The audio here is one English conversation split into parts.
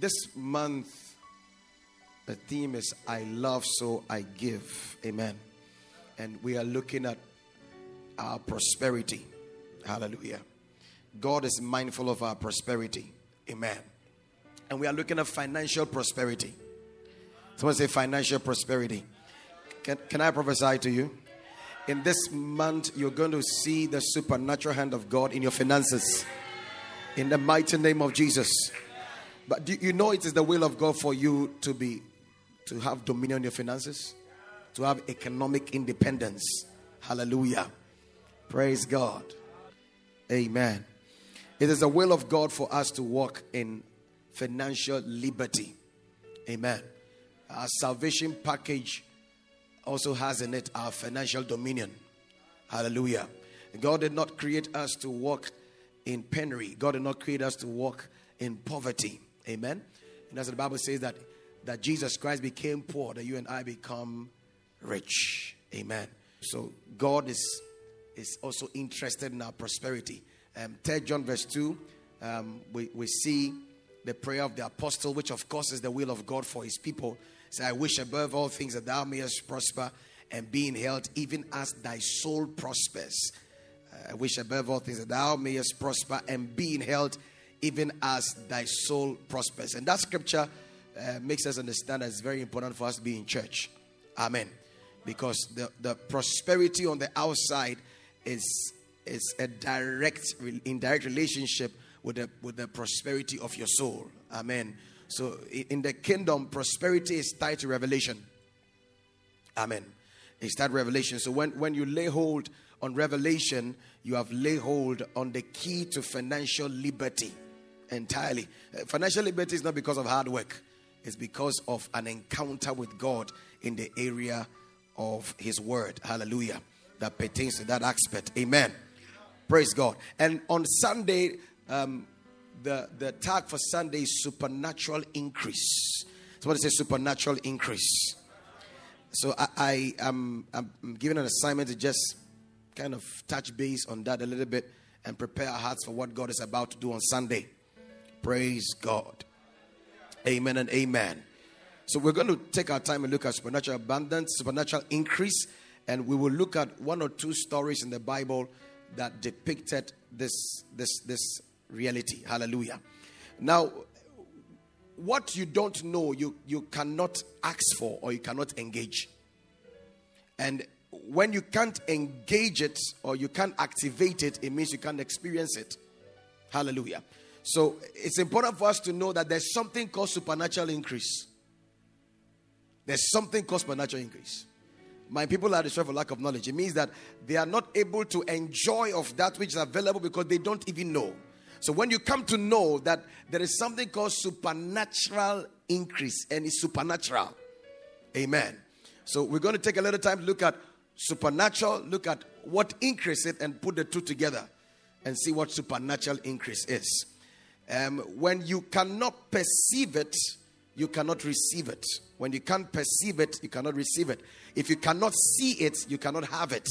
this month, the theme is I love, so I give. Amen. And we are looking at our prosperity. Hallelujah. God is mindful of our prosperity. Amen. And we are looking at financial prosperity. Someone say financial prosperity. Can, can I prophesy to you? In this month, you're going to see the supernatural hand of God in your finances. In the mighty name of Jesus. But do you know it is the will of God for you to be to have dominion in your finances? To have economic independence. Hallelujah. Praise God. Amen. It is the will of God for us to walk in financial liberty. Amen. Our salvation package also has in it our financial dominion. Hallelujah. God did not create us to walk in penury. God did not create us to walk in poverty. Amen. And as the Bible says that that Jesus Christ became poor, that you and I become rich. Amen. So God is is also interested in our prosperity. Um, 3 John verse 2, um, we, we see the prayer of the apostle, which of course is the will of God for his people. Say, I wish above all things that thou mayest prosper and be in health, even as thy soul prospers. Uh, I wish above all things that thou mayest prosper and be in health, even as thy soul prospers. And that scripture uh, makes us understand that it's very important for us to be in church. Amen. Because the, the prosperity on the outside is, is a direct, indirect relationship with the, with the prosperity of your soul. Amen. So in the kingdom, prosperity is tied to revelation. Amen. It's that revelation. So when, when you lay hold on revelation, you have lay hold on the key to financial liberty entirely. Uh, financial liberty is not because of hard work, it's because of an encounter with God in the area of His Word. Hallelujah. That pertains to that aspect. Amen. Praise God. And on Sunday, um, the, the tag for Sunday is supernatural increase. Somebody say supernatural increase. So I, I am I'm, I'm given an assignment to just kind of touch base on that a little bit and prepare our hearts for what God is about to do on Sunday. Praise God. Amen and amen. So we're going to take our time and look at supernatural abundance, supernatural increase, and we will look at one or two stories in the Bible that depicted this this this reality. Hallelujah. Now, what you don't know, you, you cannot ask for or you cannot engage. And when you can't engage it or you can't activate it, it means you can't experience it. Hallelujah. So it's important for us to know that there's something called supernatural increase. There's something called supernatural increase. My people are destroyed for lack of knowledge. It means that they are not able to enjoy of that which is available because they don't even know. So when you come to know that there is something called supernatural increase and it's supernatural. Amen. So we're going to take a little time to look at supernatural, look at what increase it and put the two together and see what supernatural increase is. Um, when you cannot perceive it, you cannot receive it. When you can't perceive it, you cannot receive it. If you cannot see it, you cannot have it.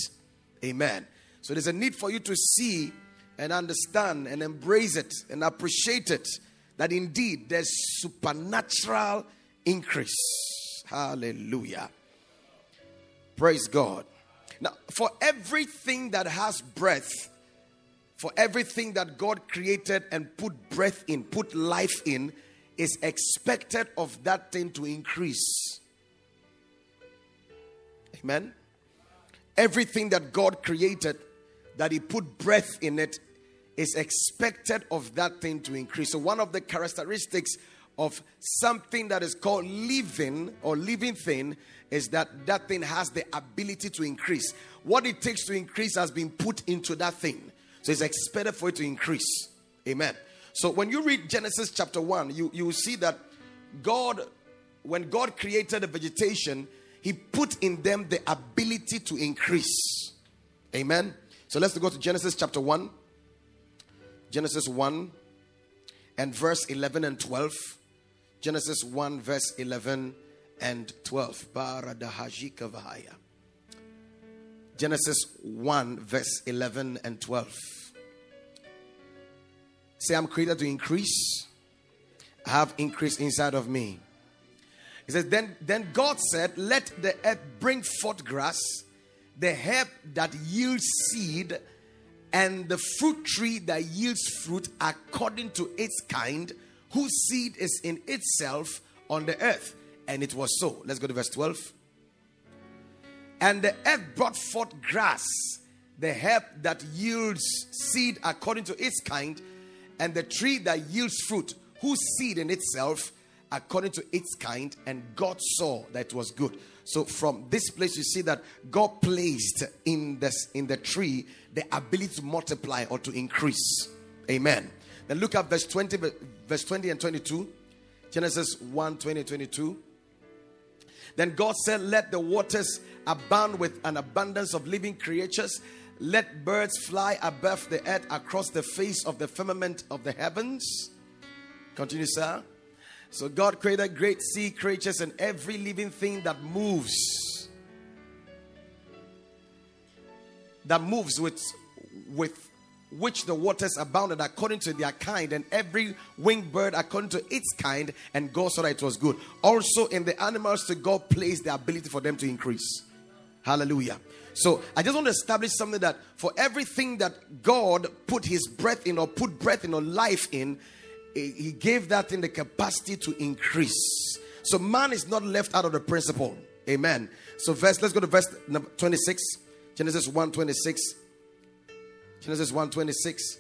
Amen. So there's a need for you to see and understand and embrace it and appreciate it that indeed there's supernatural increase. Hallelujah. Praise God. Now, for everything that has breath, for everything that God created and put breath in, put life in, is expected of that thing to increase. Amen. Everything that God created, that He put breath in it, is expected of that thing to increase. So, one of the characteristics of something that is called living or living thing is that that thing has the ability to increase. What it takes to increase has been put into that thing. So, it's expected for it to increase. Amen. So, when you read Genesis chapter 1, you, you see that God, when God created the vegetation, He put in them the ability to increase. Amen. So, let's go to Genesis chapter 1. Genesis 1 and verse 11 and 12. Genesis 1, verse 11 and 12. Genesis 1, verse 11 and 12. Say, I'm created to increase, I have increase inside of me. He says, then, then God said, Let the earth bring forth grass, the herb that yields seed, and the fruit tree that yields fruit according to its kind, whose seed is in itself on the earth. And it was so. Let's go to verse 12. And the earth brought forth grass, the herb that yields seed according to its kind, and the tree that yields fruit, whose seed in itself according to its kind, and God saw that it was good. So from this place, you see that God placed in this in the tree the ability to multiply or to increase. Amen. Then look at verse 20, verse 20 and 22. Genesis 1 20 22. Then God said, Let the waters abound with an abundance of living creatures. Let birds fly above the earth across the face of the firmament of the heavens. Continue, sir. So God created great sea creatures and every living thing that moves. That moves with with which the waters abounded according to their kind, and every winged bird according to its kind, and God saw that it was good. Also, in the animals, to God placed the ability for them to increase. Hallelujah. So, I just want to establish something that for everything that God put His breath in, or put breath in, or life in, he gave that in the capacity to increase. So man is not left out of the principle. Amen. So verse, let's go to verse number 26. Genesis 1 26. Genesis 1 26.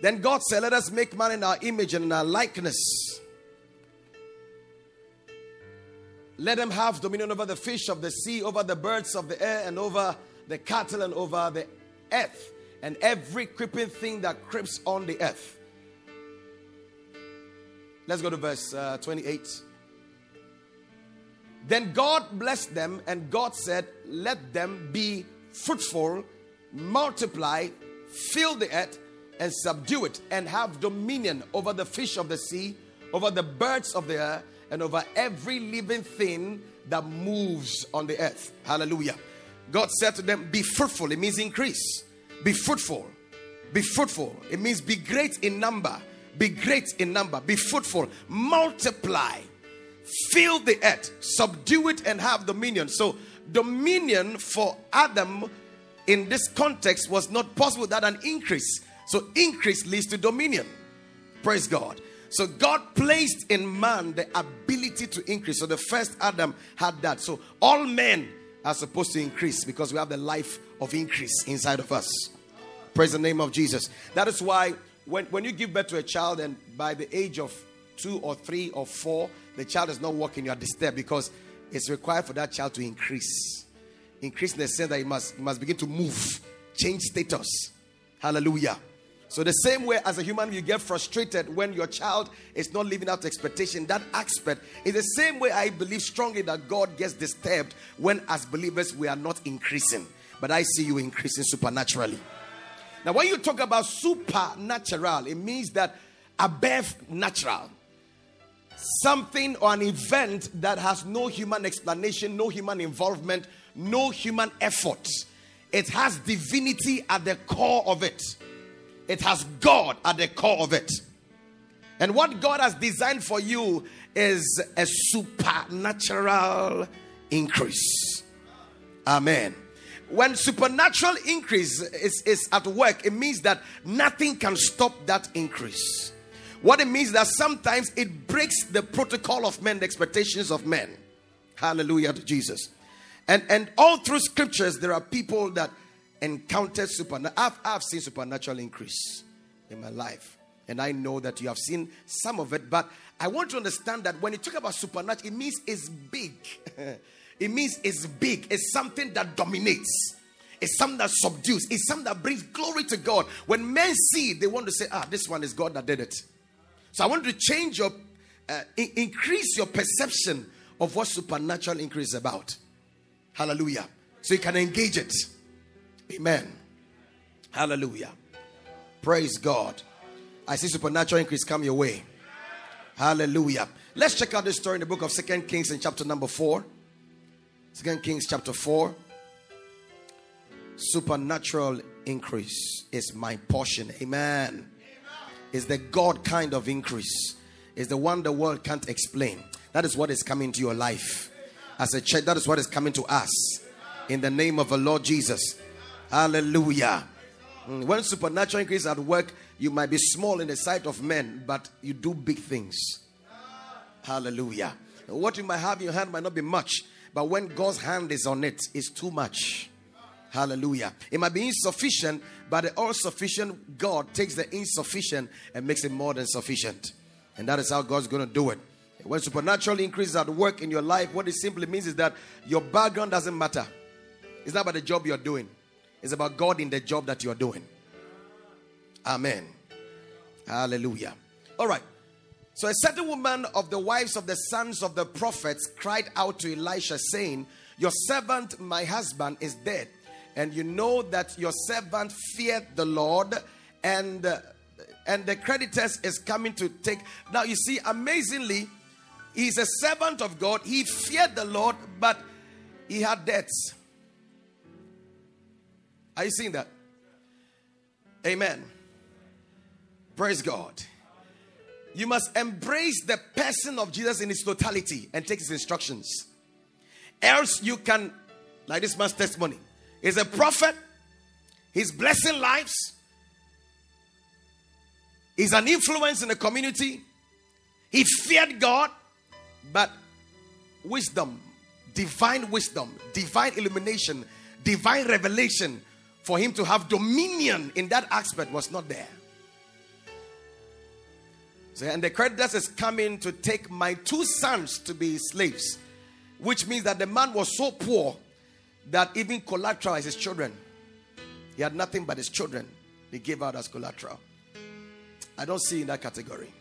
Then God said, Let us make man in our image and in our likeness. Let them have dominion over the fish of the sea, over the birds of the air, and over the cattle, and over the earth, and every creeping thing that creeps on the earth. Let's go to verse uh, 28. Then God blessed them, and God said, Let them be fruitful, multiply, fill the earth, and subdue it, and have dominion over the fish of the sea, over the birds of the air, and over every living thing that moves on the earth. Hallelujah. God said to them, Be fruitful. It means increase. Be fruitful. Be fruitful. It means be great in number be great in number, be fruitful, multiply, fill the earth, subdue it, and have dominion. So, dominion for Adam in this context was not possible without an increase. So, increase leads to dominion. Praise God. So, God placed in man the ability to increase. So, the first Adam had that. So, all men are supposed to increase because we have the life of increase inside of us. Praise the name of Jesus. That is why when, when you give birth to a child and by the age of two or three or four, the child is not walking, you are disturbed because it's required for that child to increase. Increase in the sense that you must, he must begin to move, change status. Hallelujah. So, the same way as a human, you get frustrated when your child is not living to expectation. That aspect is the same way I believe strongly that God gets disturbed when, as believers, we are not increasing. But I see you increasing supernaturally. Now, when you talk about supernatural, it means that above natural. Something or an event that has no human explanation, no human involvement, no human effort. It has divinity at the core of it. It has God at the core of it. And what God has designed for you is a supernatural increase. Amen when supernatural increase is, is at work, it means that nothing can stop that increase. What it means that sometimes it breaks the protocol of men, the expectations of men. Hallelujah to Jesus. And and all through scriptures, there are people that encounter supernatural. I've, I've seen supernatural increase in my life. And I know that you have seen some of it, but I want to understand that when you talk about supernatural, it means it's big. It means it's big, it's something that dominates. It's something that subdues. It's something that brings glory to God. When men see, they want to say, "Ah, this one is God that did it." So I want to change your, uh, in- increase your perception of what supernatural increase is about. Hallelujah. So you can engage it. Amen. Hallelujah. Praise God. I see supernatural increase come your way. Hallelujah. Let's check out this story in the book of Second Kings in chapter number four. Second Kings chapter 4. Supernatural increase is my portion. Amen. Is the God kind of increase. is the one the world can't explain. That is what is coming to your life. As a church, that is what is coming to us. In the name of the Lord Jesus. Hallelujah. Mm, when supernatural increase at work, you might be small in the sight of men, but you do big things. Hallelujah. What you might have in your hand might not be much, but when God's hand is on it, it's too much. Hallelujah. It might be insufficient, but the all sufficient God takes the insufficient and makes it more than sufficient. And that is how God's going to do it. When supernatural increases at work in your life, what it simply means is that your background doesn't matter. It's not about the job you're doing, it's about God in the job that you're doing. Amen. Hallelujah. All right. So a certain woman of the wives of the sons of the prophets cried out to Elisha, saying, Your servant, my husband, is dead. And you know that your servant feared the Lord, and and the creditors is coming to take. Now you see, amazingly, he's a servant of God. He feared the Lord, but he had debts. Are you seeing that? Amen. Praise God. You must embrace the person of Jesus in his totality and take his instructions. Else, you can, like this man's testimony, is a prophet, he's blessing lives, he's an influence in the community, he feared God, but wisdom, divine wisdom, divine illumination, divine revelation for him to have dominion in that aspect was not there. So, and the creditors is coming to take my two sons to be slaves, which means that the man was so poor that even collateral is his children. He had nothing but his children. He gave out as collateral. I don't see in that category.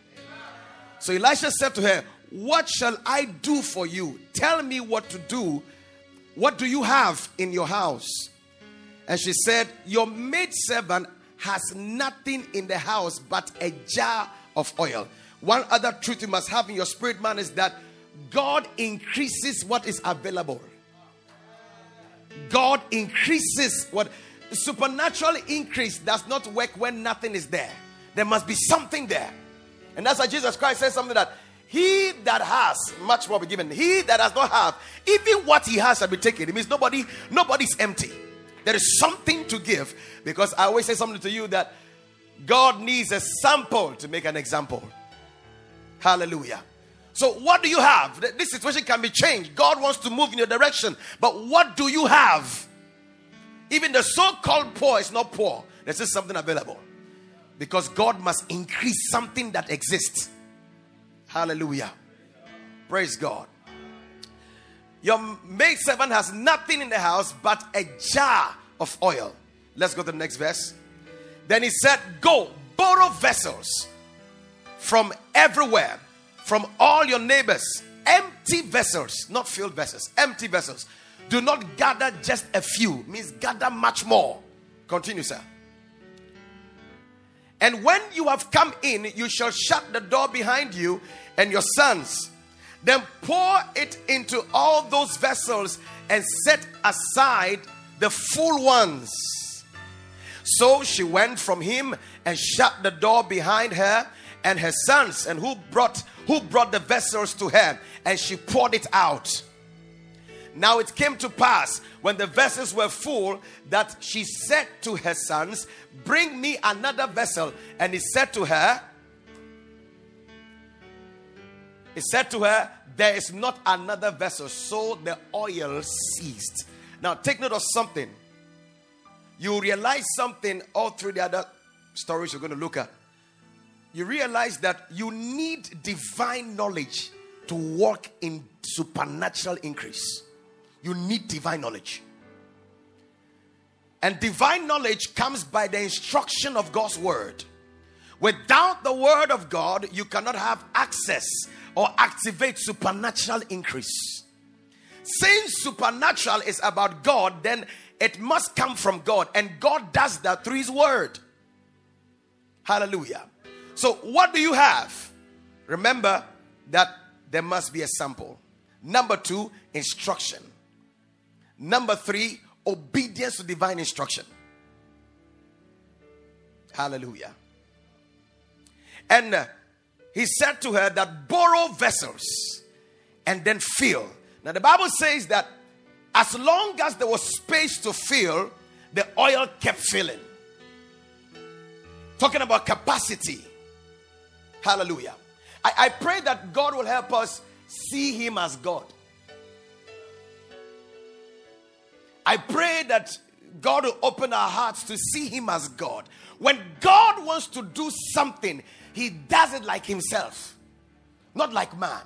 So Elisha said to her, What shall I do for you? Tell me what to do. What do you have in your house? And she said, Your maid servant has nothing in the house but a jar of oil. One other truth you must have in your spirit, man, is that God increases what is available. God increases what supernatural increase does not work when nothing is there. There must be something there. And that's why Jesus Christ says something that he that has much more be given. He that does not have, even what he has shall be taken. It means nobody, nobody's empty. There is something to give. Because I always say something to you that God needs a sample to make an example. Hallelujah. So, what do you have? This situation can be changed. God wants to move in your direction. But what do you have? Even the so called poor is not poor, there's just something available. Because God must increase something that exists. Hallelujah. Praise God. Your maid servant has nothing in the house but a jar of oil. Let's go to the next verse. Then he said, Go, borrow vessels from everywhere, from all your neighbors, empty vessels, not filled vessels, empty vessels. Do not gather just a few, means gather much more. Continue, sir. And when you have come in, you shall shut the door behind you and your sons. Then pour it into all those vessels and set aside the full ones so she went from him and shut the door behind her and her sons, and who brought who brought the vessels to her, and she poured it out. Now it came to pass when the vessels were full that she said to her sons, Bring me another vessel. And he said to her, He said to her, There is not another vessel. So the oil ceased. Now take note of something you realize something all through the other stories we're going to look at. You realize that you need divine knowledge to walk in supernatural increase. You need divine knowledge. And divine knowledge comes by the instruction of God's word. Without the word of God, you cannot have access or activate supernatural increase. Since supernatural is about God, then it must come from God, and God does that through His Word. Hallelujah. So, what do you have? Remember that there must be a sample. Number two, instruction. Number three, obedience to divine instruction. Hallelujah. And uh, he said to her that borrow vessels and then fill. Now, the Bible says that as long as there was space to fill, the oil kept filling. Talking about capacity. Hallelujah. I, I pray that God will help us see Him as God. I pray that God will open our hearts to see Him as God. When God wants to do something, He does it like Himself, not like man.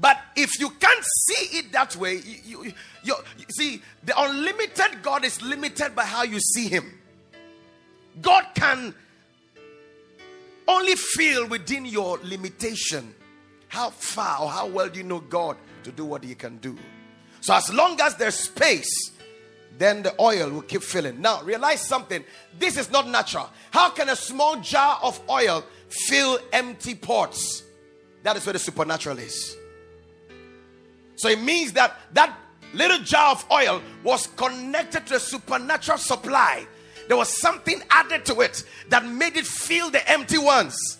But if you can't see it that way, you, you, you, you, see, the unlimited God is limited by how you see Him. God can only feel within your limitation. How far or how well you know God to do what He can do? So, as long as there's space, then the oil will keep filling. Now, realize something this is not natural. How can a small jar of oil fill empty pots? That is where the supernatural is. So, it means that that little jar of oil was connected to a supernatural supply. There was something added to it that made it fill the empty ones.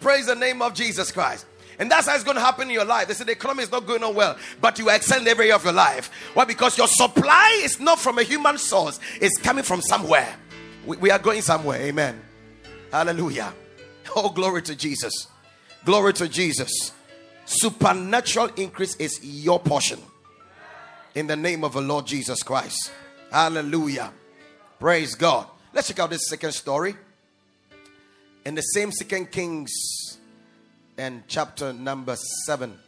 Praise the name of Jesus Christ. And that's how it's going to happen in your life. They say the economy is not going on well, but you excelling every area of your life. Why? Because your supply is not from a human source, it's coming from somewhere. We, we are going somewhere. Amen. Hallelujah. Oh, glory to Jesus. Glory to Jesus. Supernatural increase is your portion. In the name of the Lord Jesus Christ. Hallelujah. Praise God. Let's check out this second story. In the same Second Kings and chapter number 7.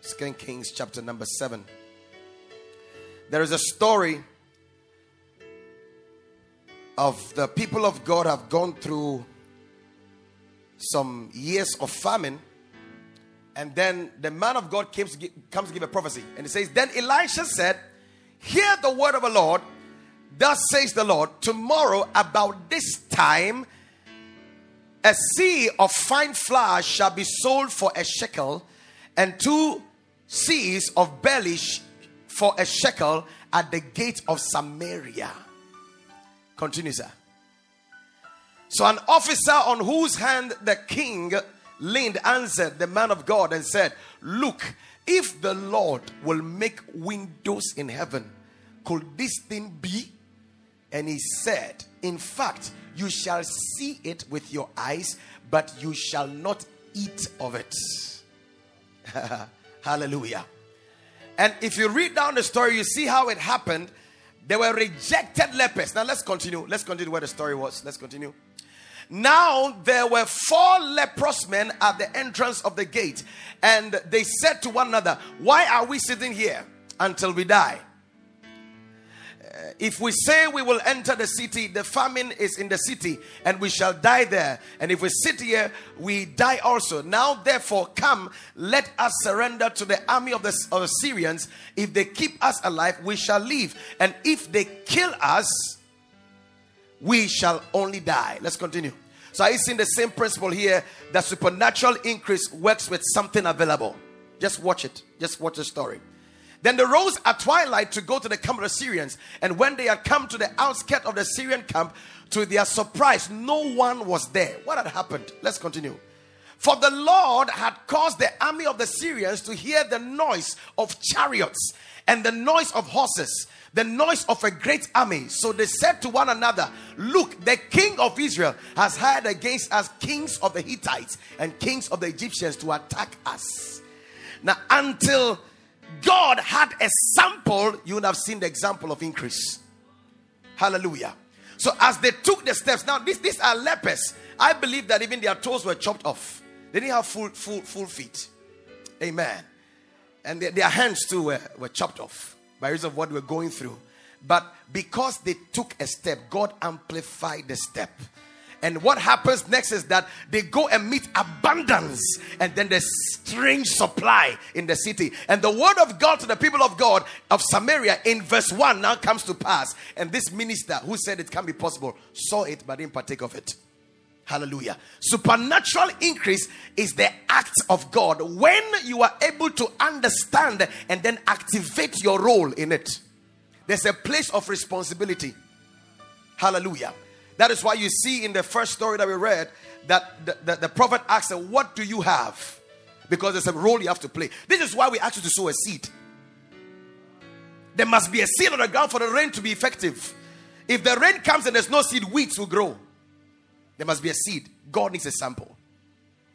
Second Kings chapter number 7. There is a story of the people of God have gone through some years of famine and then the man of God comes comes to give a prophecy and he says then Elisha said hear the word of the Lord thus says the Lord tomorrow about this time a seah of fine flour shall be sold for a shekel, and two seahs of barley for a shekel at the gate of Samaria. Continue, sir. So, an officer on whose hand the king leaned answered the man of God and said, Look, if the Lord will make windows in heaven, could this thing be? And he said, In fact, you shall see it with your eyes, but you shall not eat of it. Hallelujah. And if you read down the story, you see how it happened. They were rejected lepers. Now let's continue. Let's continue where the story was. Let's continue. Now there were four leprous men at the entrance of the gate, and they said to one another, Why are we sitting here until we die? Uh, if we say we will enter the city, the famine is in the city, and we shall die there. And if we sit here, we die also. Now, therefore, come, let us surrender to the army of the, of the Syrians. If they keep us alive, we shall live. And if they kill us, we shall only die. Let's continue. So, I see the same principle here that supernatural increase works with something available. Just watch it. Just watch the story. Then they rose at twilight to go to the camp of the Syrians. And when they had come to the outskirts of the Syrian camp, to their surprise, no one was there. What had happened? Let's continue. For the Lord had caused the army of the Syrians to hear the noise of chariots and the noise of horses, the noise of a great army. So they said to one another, Look, the king of Israel has hired against us kings of the Hittites and kings of the Egyptians to attack us. Now, until God had a sample, you would have seen the example of increase. Hallelujah. So as they took the steps, now these, these are lepers. I believe that even their toes were chopped off. They didn't have full, full, full feet. Amen. And their, their hands too were, were chopped off by reason of what we're going through. But because they took a step, God amplified the step. And what happens next is that they go and meet abundance and then there's strange supply in the city. And the word of God to the people of God of Samaria in verse 1 now comes to pass. And this minister who said it can be possible saw it but didn't partake of it. Hallelujah. Supernatural increase is the act of God when you are able to understand and then activate your role in it. There's a place of responsibility. Hallelujah. That is why you see in the first story that we read that the, the, the prophet asked What do you have? Because there's a role you have to play. This is why we ask you to sow a seed. There must be a seed on the ground for the rain to be effective. If the rain comes and there's no seed, weeds will grow. There must be a seed. God needs a sample.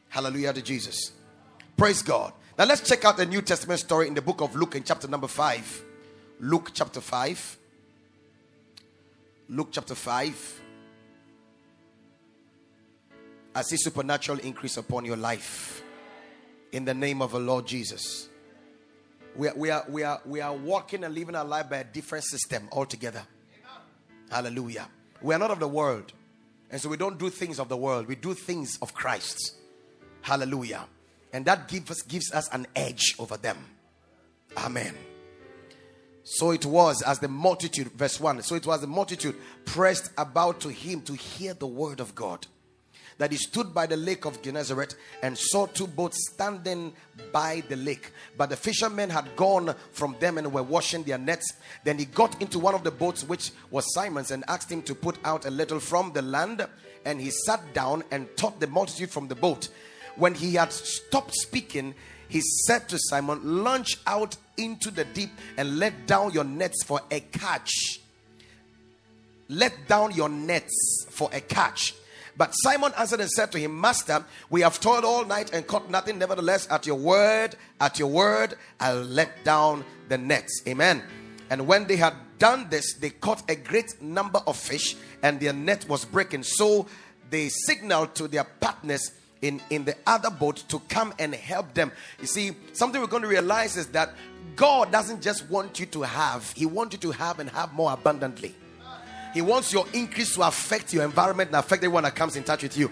Hallelujah to Jesus. Praise God. Now let's check out the New Testament story in the book of Luke in chapter number 5. Luke chapter 5. Luke chapter 5. I see supernatural increase upon your life. In the name of the Lord Jesus. We are, we are, we are, we are walking and living our life by a different system altogether. Hallelujah. We are not of the world. And so we don't do things of the world. We do things of Christ. Hallelujah. And that gives us, gives us an edge over them. Amen. So it was as the multitude, verse 1. So it was the multitude pressed about to him to hear the word of God that he stood by the lake of Gennesaret and saw two boats standing by the lake. But the fishermen had gone from them and were washing their nets. Then he got into one of the boats, which was Simon's, and asked him to put out a little from the land. And he sat down and taught the multitude from the boat. When he had stopped speaking, he said to Simon, Launch out into the deep and let down your nets for a catch. Let down your nets for a catch. But Simon answered and said to him, Master, we have toiled all night and caught nothing. Nevertheless, at your word, at your word, I'll let down the nets. Amen. And when they had done this, they caught a great number of fish, and their net was breaking. So they signaled to their partners in, in the other boat to come and help them. You see, something we're going to realize is that God doesn't just want you to have, He wants you to have and have more abundantly. He wants your increase to affect your environment and affect everyone that comes in touch with you.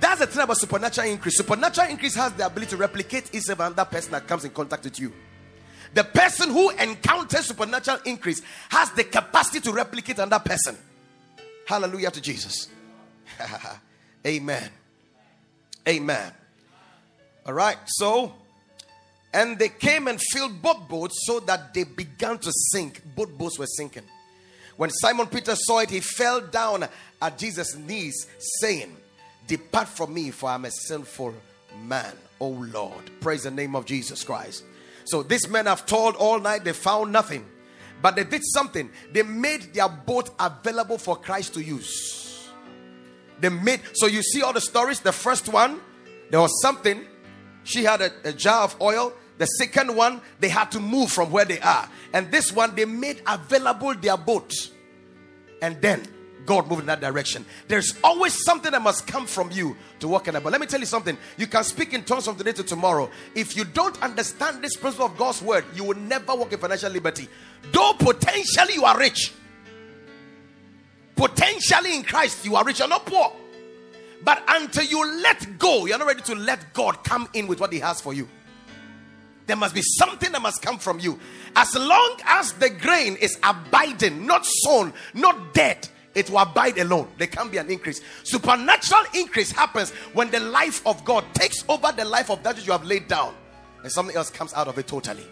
That's the thing about supernatural increase. Supernatural increase has the ability to replicate each of that person that comes in contact with you. The person who encounters supernatural increase has the capacity to replicate another person. Hallelujah to Jesus. Amen. Amen. All right. So, and they came and filled both boats so that they began to sink. Both boats were sinking. When Simon Peter saw it, he fell down at Jesus' knees, saying, Depart from me, for I'm a sinful man, oh Lord. Praise the name of Jesus Christ. So these men have toiled all night, they found nothing. But they did something. They made their boat available for Christ to use. They made so you see all the stories. The first one, there was something. She had a, a jar of oil. The second one, they had to move from where they are. And this one, they made available their boat. And then God moved in that direction. There's always something that must come from you to walk in that. But let me tell you something. You can speak in tongues from today to tomorrow. If you don't understand this principle of God's word, you will never walk in financial liberty. Though potentially you are rich. Potentially in Christ, you are rich. You're not poor. But until you let go, you're not ready to let God come in with what He has for you. There must be something that must come from you. As long as the grain is abiding, not sown, not dead, it will abide alone. There can be an increase. Supernatural increase happens when the life of God takes over the life of that which you have laid down, and something else comes out of it totally.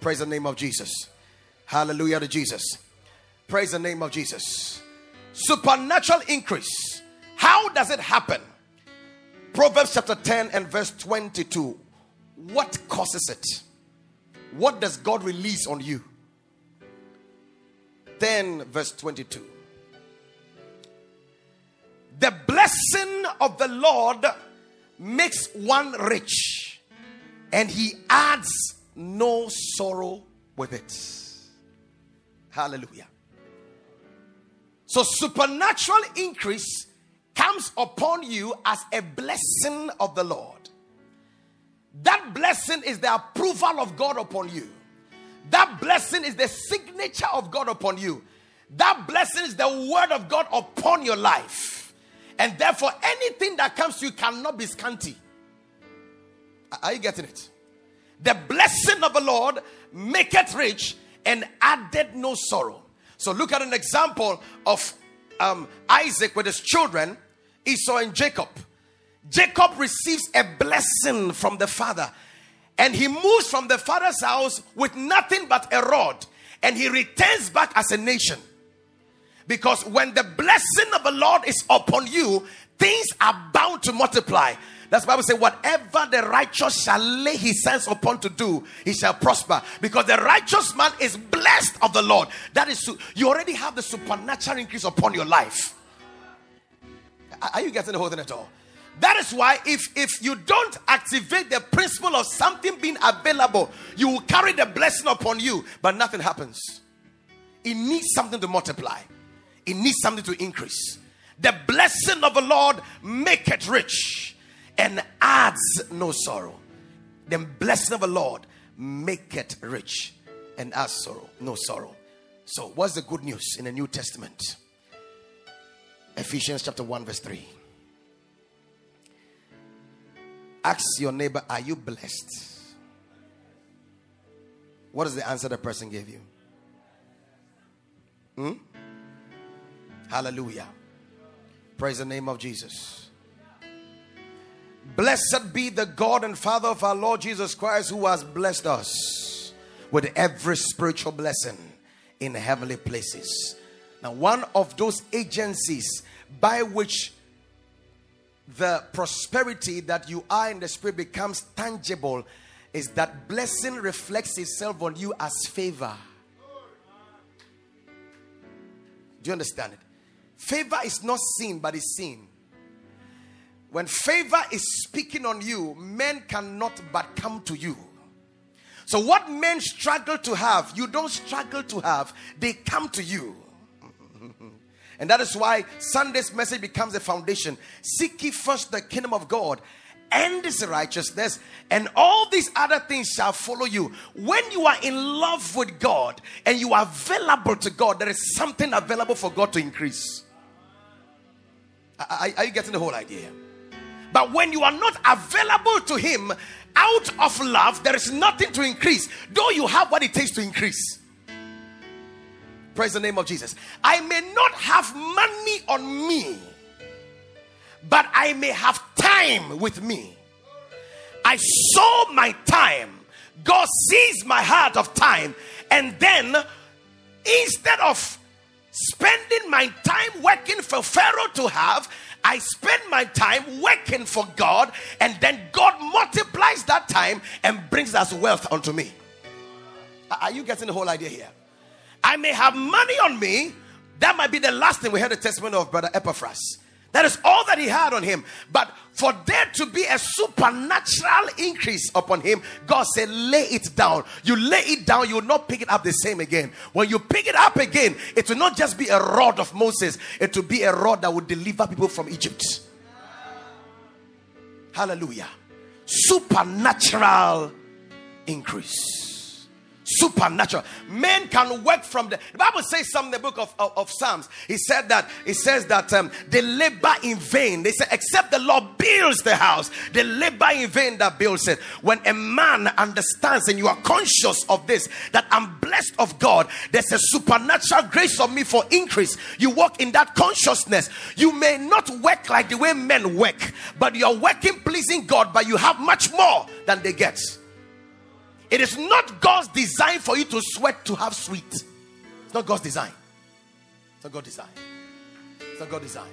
Praise the name of Jesus. Hallelujah to Jesus. Praise the name of Jesus. Supernatural increase. How does it happen? Proverbs chapter 10 and verse 22. What causes it? What does God release on you? 10 verse 22. The blessing of the Lord makes one rich, and he adds no sorrow with it. Hallelujah. So, supernatural increase comes upon you as a blessing of the Lord. That blessing is the approval of God upon you. That blessing is the signature of God upon you. That blessing is the word of God upon your life. And therefore, anything that comes to you cannot be scanty. Are you getting it? The blessing of the Lord maketh rich and added no sorrow. So look at an example of um, Isaac with his children, Esau and Jacob. Jacob receives a blessing from the father and he moves from the father's house with nothing but a rod and he returns back as a nation. Because when the blessing of the Lord is upon you, things are bound to multiply. That's why we say, whatever the righteous shall lay his hands upon to do, he shall prosper. Because the righteous man is blessed of the Lord. That is, you already have the supernatural increase upon your life. Are you getting the whole thing at all? That is why if if you don't activate the principle of something being available, you will carry the blessing upon you, but nothing happens. It needs something to multiply. It needs something to increase. The blessing of the Lord make it rich and adds no sorrow. The blessing of the Lord make it rich and adds sorrow, no sorrow. So, what's the good news in the New Testament? Ephesians chapter 1, verse 3. Ask your neighbor, Are you blessed? What is the answer the person gave you? Hmm? Hallelujah. Praise the name of Jesus. Blessed be the God and Father of our Lord Jesus Christ, who has blessed us with every spiritual blessing in heavenly places. Now, one of those agencies by which the prosperity that you are in the spirit becomes tangible is that blessing reflects itself on you as favor. Do you understand it? Favor is not seen, but is seen. When favor is speaking on you, men cannot but come to you. So, what men struggle to have, you don't struggle to have, they come to you. And that is why Sunday's message becomes the foundation. Seek ye first the kingdom of God and his righteousness, and all these other things shall follow you. When you are in love with God and you are available to God, there is something available for God to increase. Are, are you getting the whole idea? But when you are not available to Him out of love, there is nothing to increase, though you have what it takes to increase. Praise the name of Jesus. I may not have money on me, but I may have time with me. I sow my time. God sees my heart of time. And then, instead of spending my time working for Pharaoh to have, I spend my time working for God, and then God multiplies that time and brings us wealth unto me. Are you getting the whole idea here? I may have money on me. That might be the last thing we heard the testimony of Brother Epaphras. That is all that he had on him. But for there to be a supernatural increase upon him, God said, lay it down. You lay it down, you will not pick it up the same again. When you pick it up again, it will not just be a rod of Moses, it will be a rod that will deliver people from Egypt. Hallelujah. Supernatural increase supernatural. Men can work from the, the Bible says some in the book of, of, of Psalms. He said that it says that um, they labor in vain. They say, except the Lord builds the house, they labor in vain that builds it. When a man understands and you are conscious of this, that I'm blessed of God, there's a supernatural grace of me for increase. You walk in that consciousness. You may not work like the way men work, but you're working pleasing God, but you have much more than they get. It is not God's design for you to sweat to have sweet. It's not God's design. It's not God's design. It's not God's design.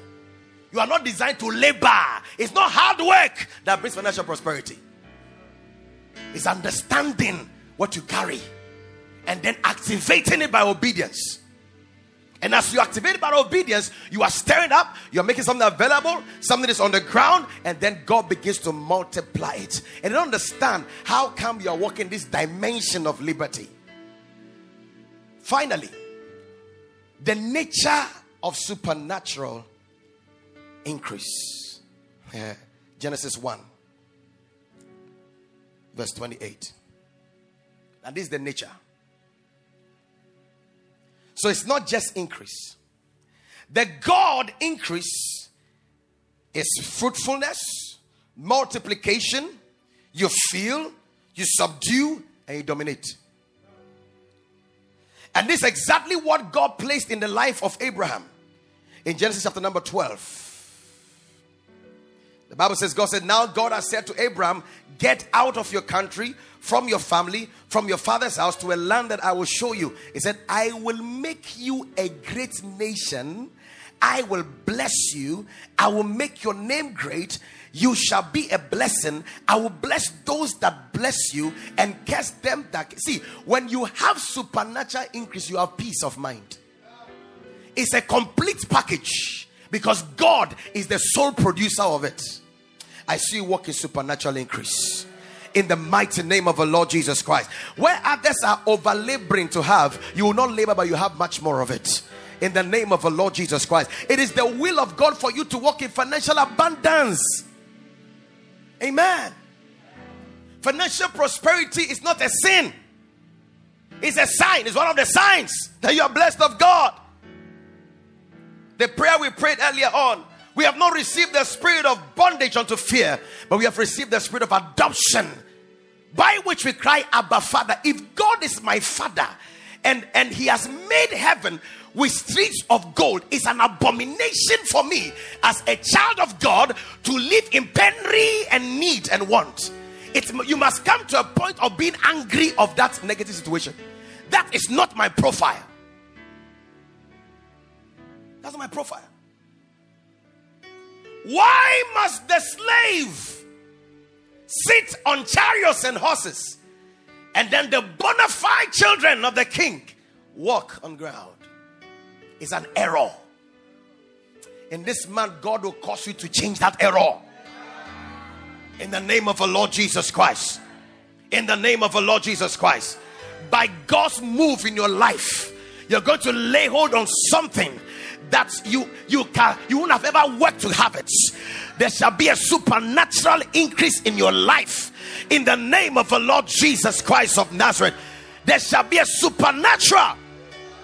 You are not designed to labor. It's not hard work that brings financial prosperity. It's understanding what you carry and then activating it by obedience. And as you activate by obedience, you are stirring up, you're making something available, something is on the ground, and then God begins to multiply it. And understand how come you are walking this dimension of liberty. Finally, the nature of supernatural increase. Yeah. Genesis 1, verse 28. And this is the nature. So it's not just increase. The God increase is fruitfulness, multiplication. You feel, you subdue, and you dominate. And this is exactly what God placed in the life of Abraham in Genesis chapter number 12. The Bible says, God said, Now God has said to Abraham, Get out of your country, from your family, from your father's house to a land that I will show you. He said, I will make you a great nation. I will bless you. I will make your name great. You shall be a blessing. I will bless those that bless you and curse them that. See, when you have supernatural increase, you have peace of mind. It's a complete package because God is the sole producer of it. I see you walk in supernatural increase in the mighty name of the Lord Jesus Christ. Where others are over laboring to have, you will not labor, but you have much more of it. In the name of the Lord Jesus Christ. It is the will of God for you to walk in financial abundance. Amen. Financial prosperity is not a sin, it's a sign, it's one of the signs that you are blessed of God. The prayer we prayed earlier on we have not received the spirit of bondage unto fear, but we have received the spirit of adoption, by which we cry, Abba, Father. If God is my Father and, and He has made heaven with streets of gold, it's an abomination for me as a child of God to live in penury and need and want. It's, you must come to a point of being angry of that negative situation. That is not my profile. That's my profile. Why must the slave sit on chariots and horses, and then the bona fide children of the king walk on ground? It's an error. In this month, God will cause you to change that error. In the name of the Lord Jesus Christ. In the name of the Lord Jesus Christ. By God's move in your life, you're going to lay hold on something that you you can you wouldn't have ever worked to have it. There shall be a supernatural increase in your life in the name of the Lord Jesus Christ of Nazareth. There shall be a supernatural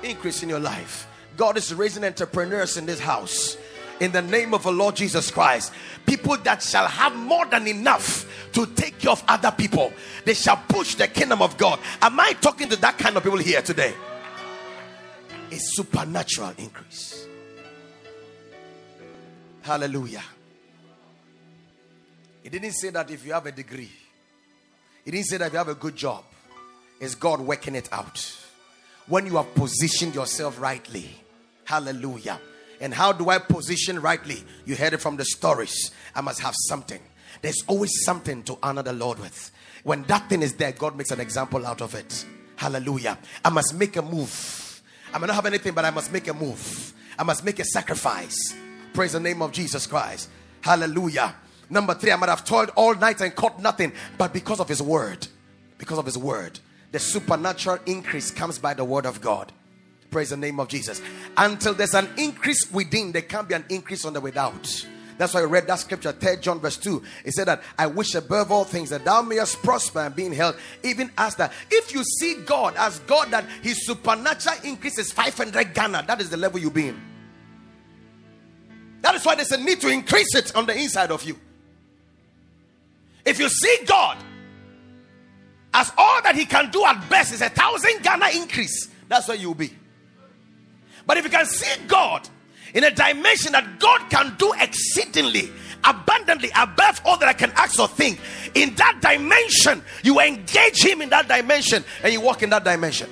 increase in your life. God is raising entrepreneurs in this house in the name of the Lord Jesus Christ. People that shall have more than enough to take care of other people. They shall push the kingdom of God. Am I talking to that kind of people here today? A supernatural increase. Hallelujah. He didn't say that if you have a degree, he didn't say that if you have a good job, it's God working it out. When you have positioned yourself rightly, hallelujah. And how do I position rightly? You heard it from the stories. I must have something. There's always something to honor the Lord with. When that thing is there, God makes an example out of it. Hallelujah. I must make a move. I may not have anything, but I must make a move. I must make a sacrifice. Praise the name of Jesus Christ. Hallelujah. Number three, I might have toiled all night and caught nothing, but because of his word, because of his word, the supernatural increase comes by the word of God. Praise the name of Jesus. Until there's an increase within, there can't be an increase on the without. That's why I read that scripture, 3 John verse 2. It said that I wish above all things that thou mayest prosper and be in health, even as that. If you see God as God, that his supernatural increase is 500 Ghana, that is the level you be in. That is why there's a need to increase it on the inside of you. If you see God as all that He can do at best is a thousand Ghana increase, that's where you'll be. But if you can see God in a dimension that God can do exceedingly, abundantly, above all that I can ask or think, in that dimension, you engage Him in that dimension and you walk in that dimension.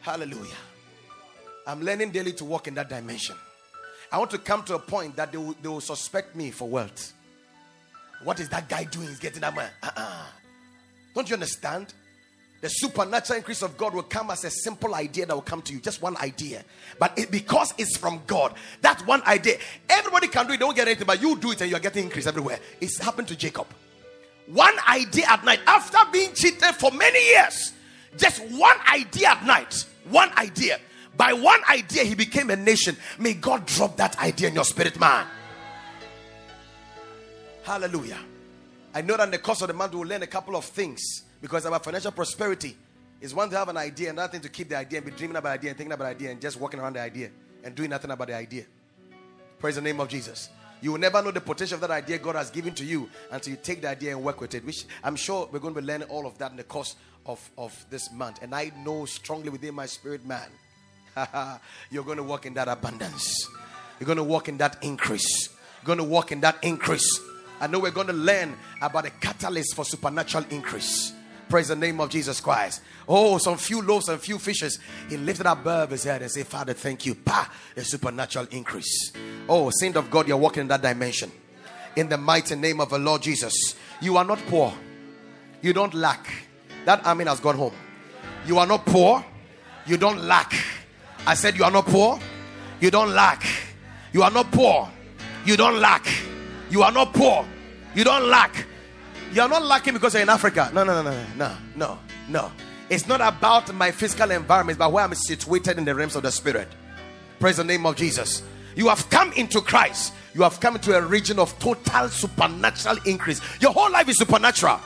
Hallelujah. I'm learning daily to walk in that dimension. I want to come to a point that they will, they will suspect me for wealth. What is that guy doing? He's getting that money. Uh-uh. Don't you understand? The supernatural increase of God will come as a simple idea that will come to you. Just one idea. But it, because it's from God, that one idea, everybody can do it, don't get anything, but you do it and you're getting increase everywhere. It's happened to Jacob. One idea at night, after being cheated for many years, just one idea at night, one idea by one idea, he became a nation. May God drop that idea in your spirit, man. Hallelujah. I know that in the course of the month, we will learn a couple of things because about financial prosperity is one to have an idea, another thing to keep the idea and be dreaming about idea and thinking about idea and just walking around the idea and doing nothing about the idea. Praise the name of Jesus. You will never know the potential of that idea God has given to you until you take the idea and work with it, which I'm sure we're going to be learning all of that in the course of, of this month. And I know strongly within my spirit, man, you're going to walk in that abundance. You're going to walk in that increase. You're going to walk in that increase. I know we're going to learn about a catalyst for supernatural increase. Praise the name of Jesus Christ. Oh, some few loaves and few fishes. He lifted up above his head and said, Father, thank you. Pa, a supernatural increase. Oh, saint of God, you're walking in that dimension. In the mighty name of the Lord Jesus. You are not poor. You don't lack. That army has gone home. You are not poor. You don't lack. I said, You are not poor. You don't lack. You are not poor. You don't lack. You are not poor. You don't lack. You are not lacking because you're in Africa. No, no, no, no, no, no, no. It's not about my physical environment, but where I'm situated in the realms of the spirit. Praise the name of Jesus. You have come into Christ. You have come into a region of total supernatural increase. Your whole life is supernatural.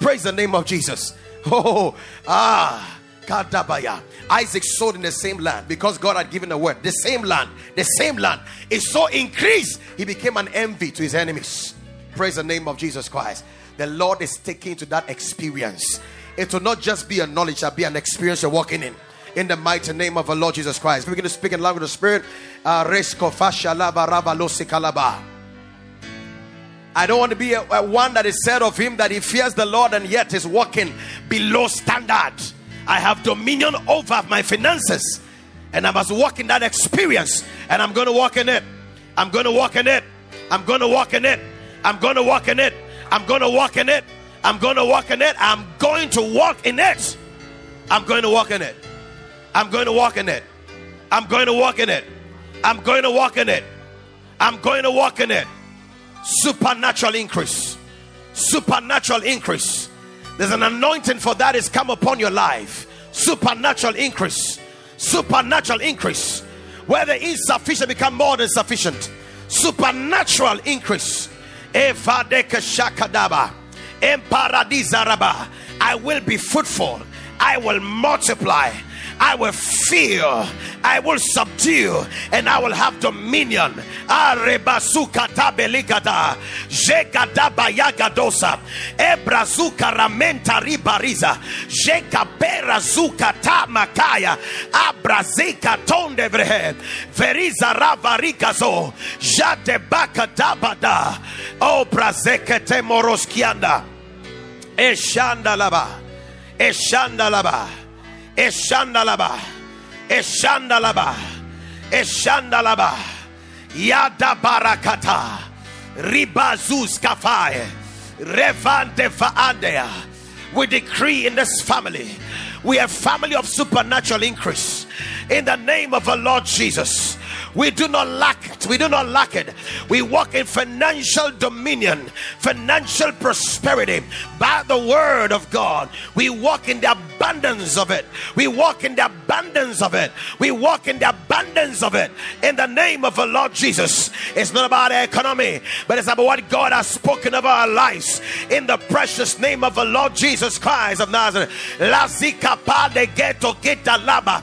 Praise the name of Jesus. Oh, ah, Kadabaya. Isaac sowed in the same land because God had given a word. The same land, the same land is so increased, he became an envy to his enemies. Praise the name of Jesus Christ. The Lord is taking to that experience. It will not just be a knowledge, it'll be an experience you're walking in. In the mighty name of the Lord Jesus Christ. We're going to speak in language of the Spirit. Uh, I don't want to be a, a one that is said of him that he fears the Lord and yet is walking below standard. I have dominion over my finances and I must walk in that experience and I'm going to walk in it. I'm going to walk in it. I'm going to walk in it. I'm going to walk in it. I'm going to walk in it. I'm going to walk in it. I'm going to walk in it. I'm going to walk in it. I'm going to walk in it. I'm going to walk in it. I'm going to walk in it. I'm going to walk in it. Supernatural increase. Supernatural increase. There's an anointing for that is come upon your life. Supernatural increase. Supernatural increase. Where the insufficient become more than sufficient. Supernatural increase. Shakadaba. Emparadiza Raba, I will be fruitful. I will multiply. I will fill, I will subdue, and I will have dominion. Ebrazuka ramenta ribariza, jekabera zukata makaya, abrazika tondevrehe, veriza ravarikazo, jadebaka dabada, o brazekete moroskianda, eshandalaba, eshandalaba. Eshandalaba. Eshandalaba. Eshandalaba. Yada barakata. Ribazuz kafai. Revante faandea. We decree in this family. We are family of supernatural increase. In the name of the Lord Jesus. We do not lack it. We do not lack it. We walk in financial dominion, financial prosperity by the word of God. We walk in the abundance of it. We walk in the abundance of it. We walk in the abundance of it. In the name of the Lord Jesus. It's not about the economy, but it's about what God has spoken of our lives. In the precious name of the Lord Jesus Christ of Nazareth. La pa de geto laba.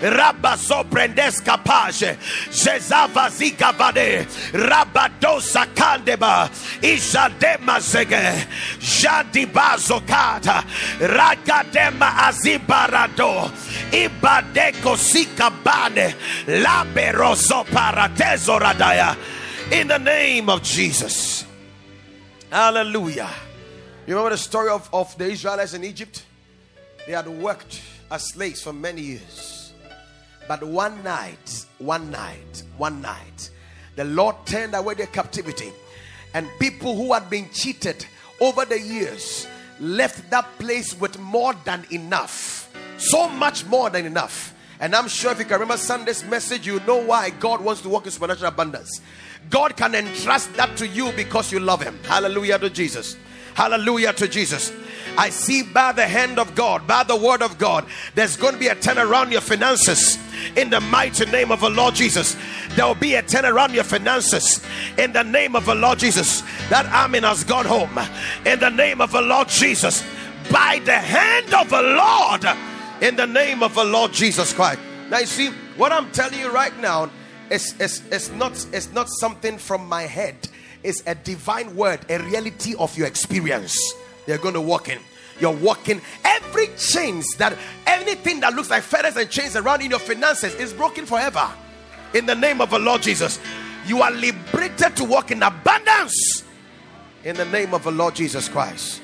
Rabba soprendes capage jezava zikavade rabadosa kandeba. Ijadema zege. Jadibazo kata. Ragadema azibarado. Ibadeko sikabane. Laberozo paratezo radaya in the name of Jesus. Hallelujah. You remember the story of, of the Israelites in Egypt? They had worked as slaves for many years but one night, one night, one night, the Lord turned away their captivity, and people who had been cheated over the years left that place with more than enough. So much more than enough. And I'm sure if you can remember Sunday's message, you know why God wants to work in supernatural abundance. God can entrust that to you because you love Him. Hallelujah to Jesus. Hallelujah to Jesus. I see by the hand of God, by the word of God, there's going to be a turn around your finances in the mighty name of the Lord Jesus. There will be a turn around your finances in the name of the Lord Jesus. That Amen has gone home in the name of the Lord Jesus. By the hand of the Lord in the name of the Lord Jesus Christ. Now you see what I'm telling you right now is it's, it's not it's not something from my head. It's a divine word, a reality of your experience. They're going to walk in you're walking. Every chains that anything that looks like feathers and chains around in your finances is broken forever. In the name of the Lord Jesus. You are liberated to walk in abundance. In the name of the Lord Jesus Christ.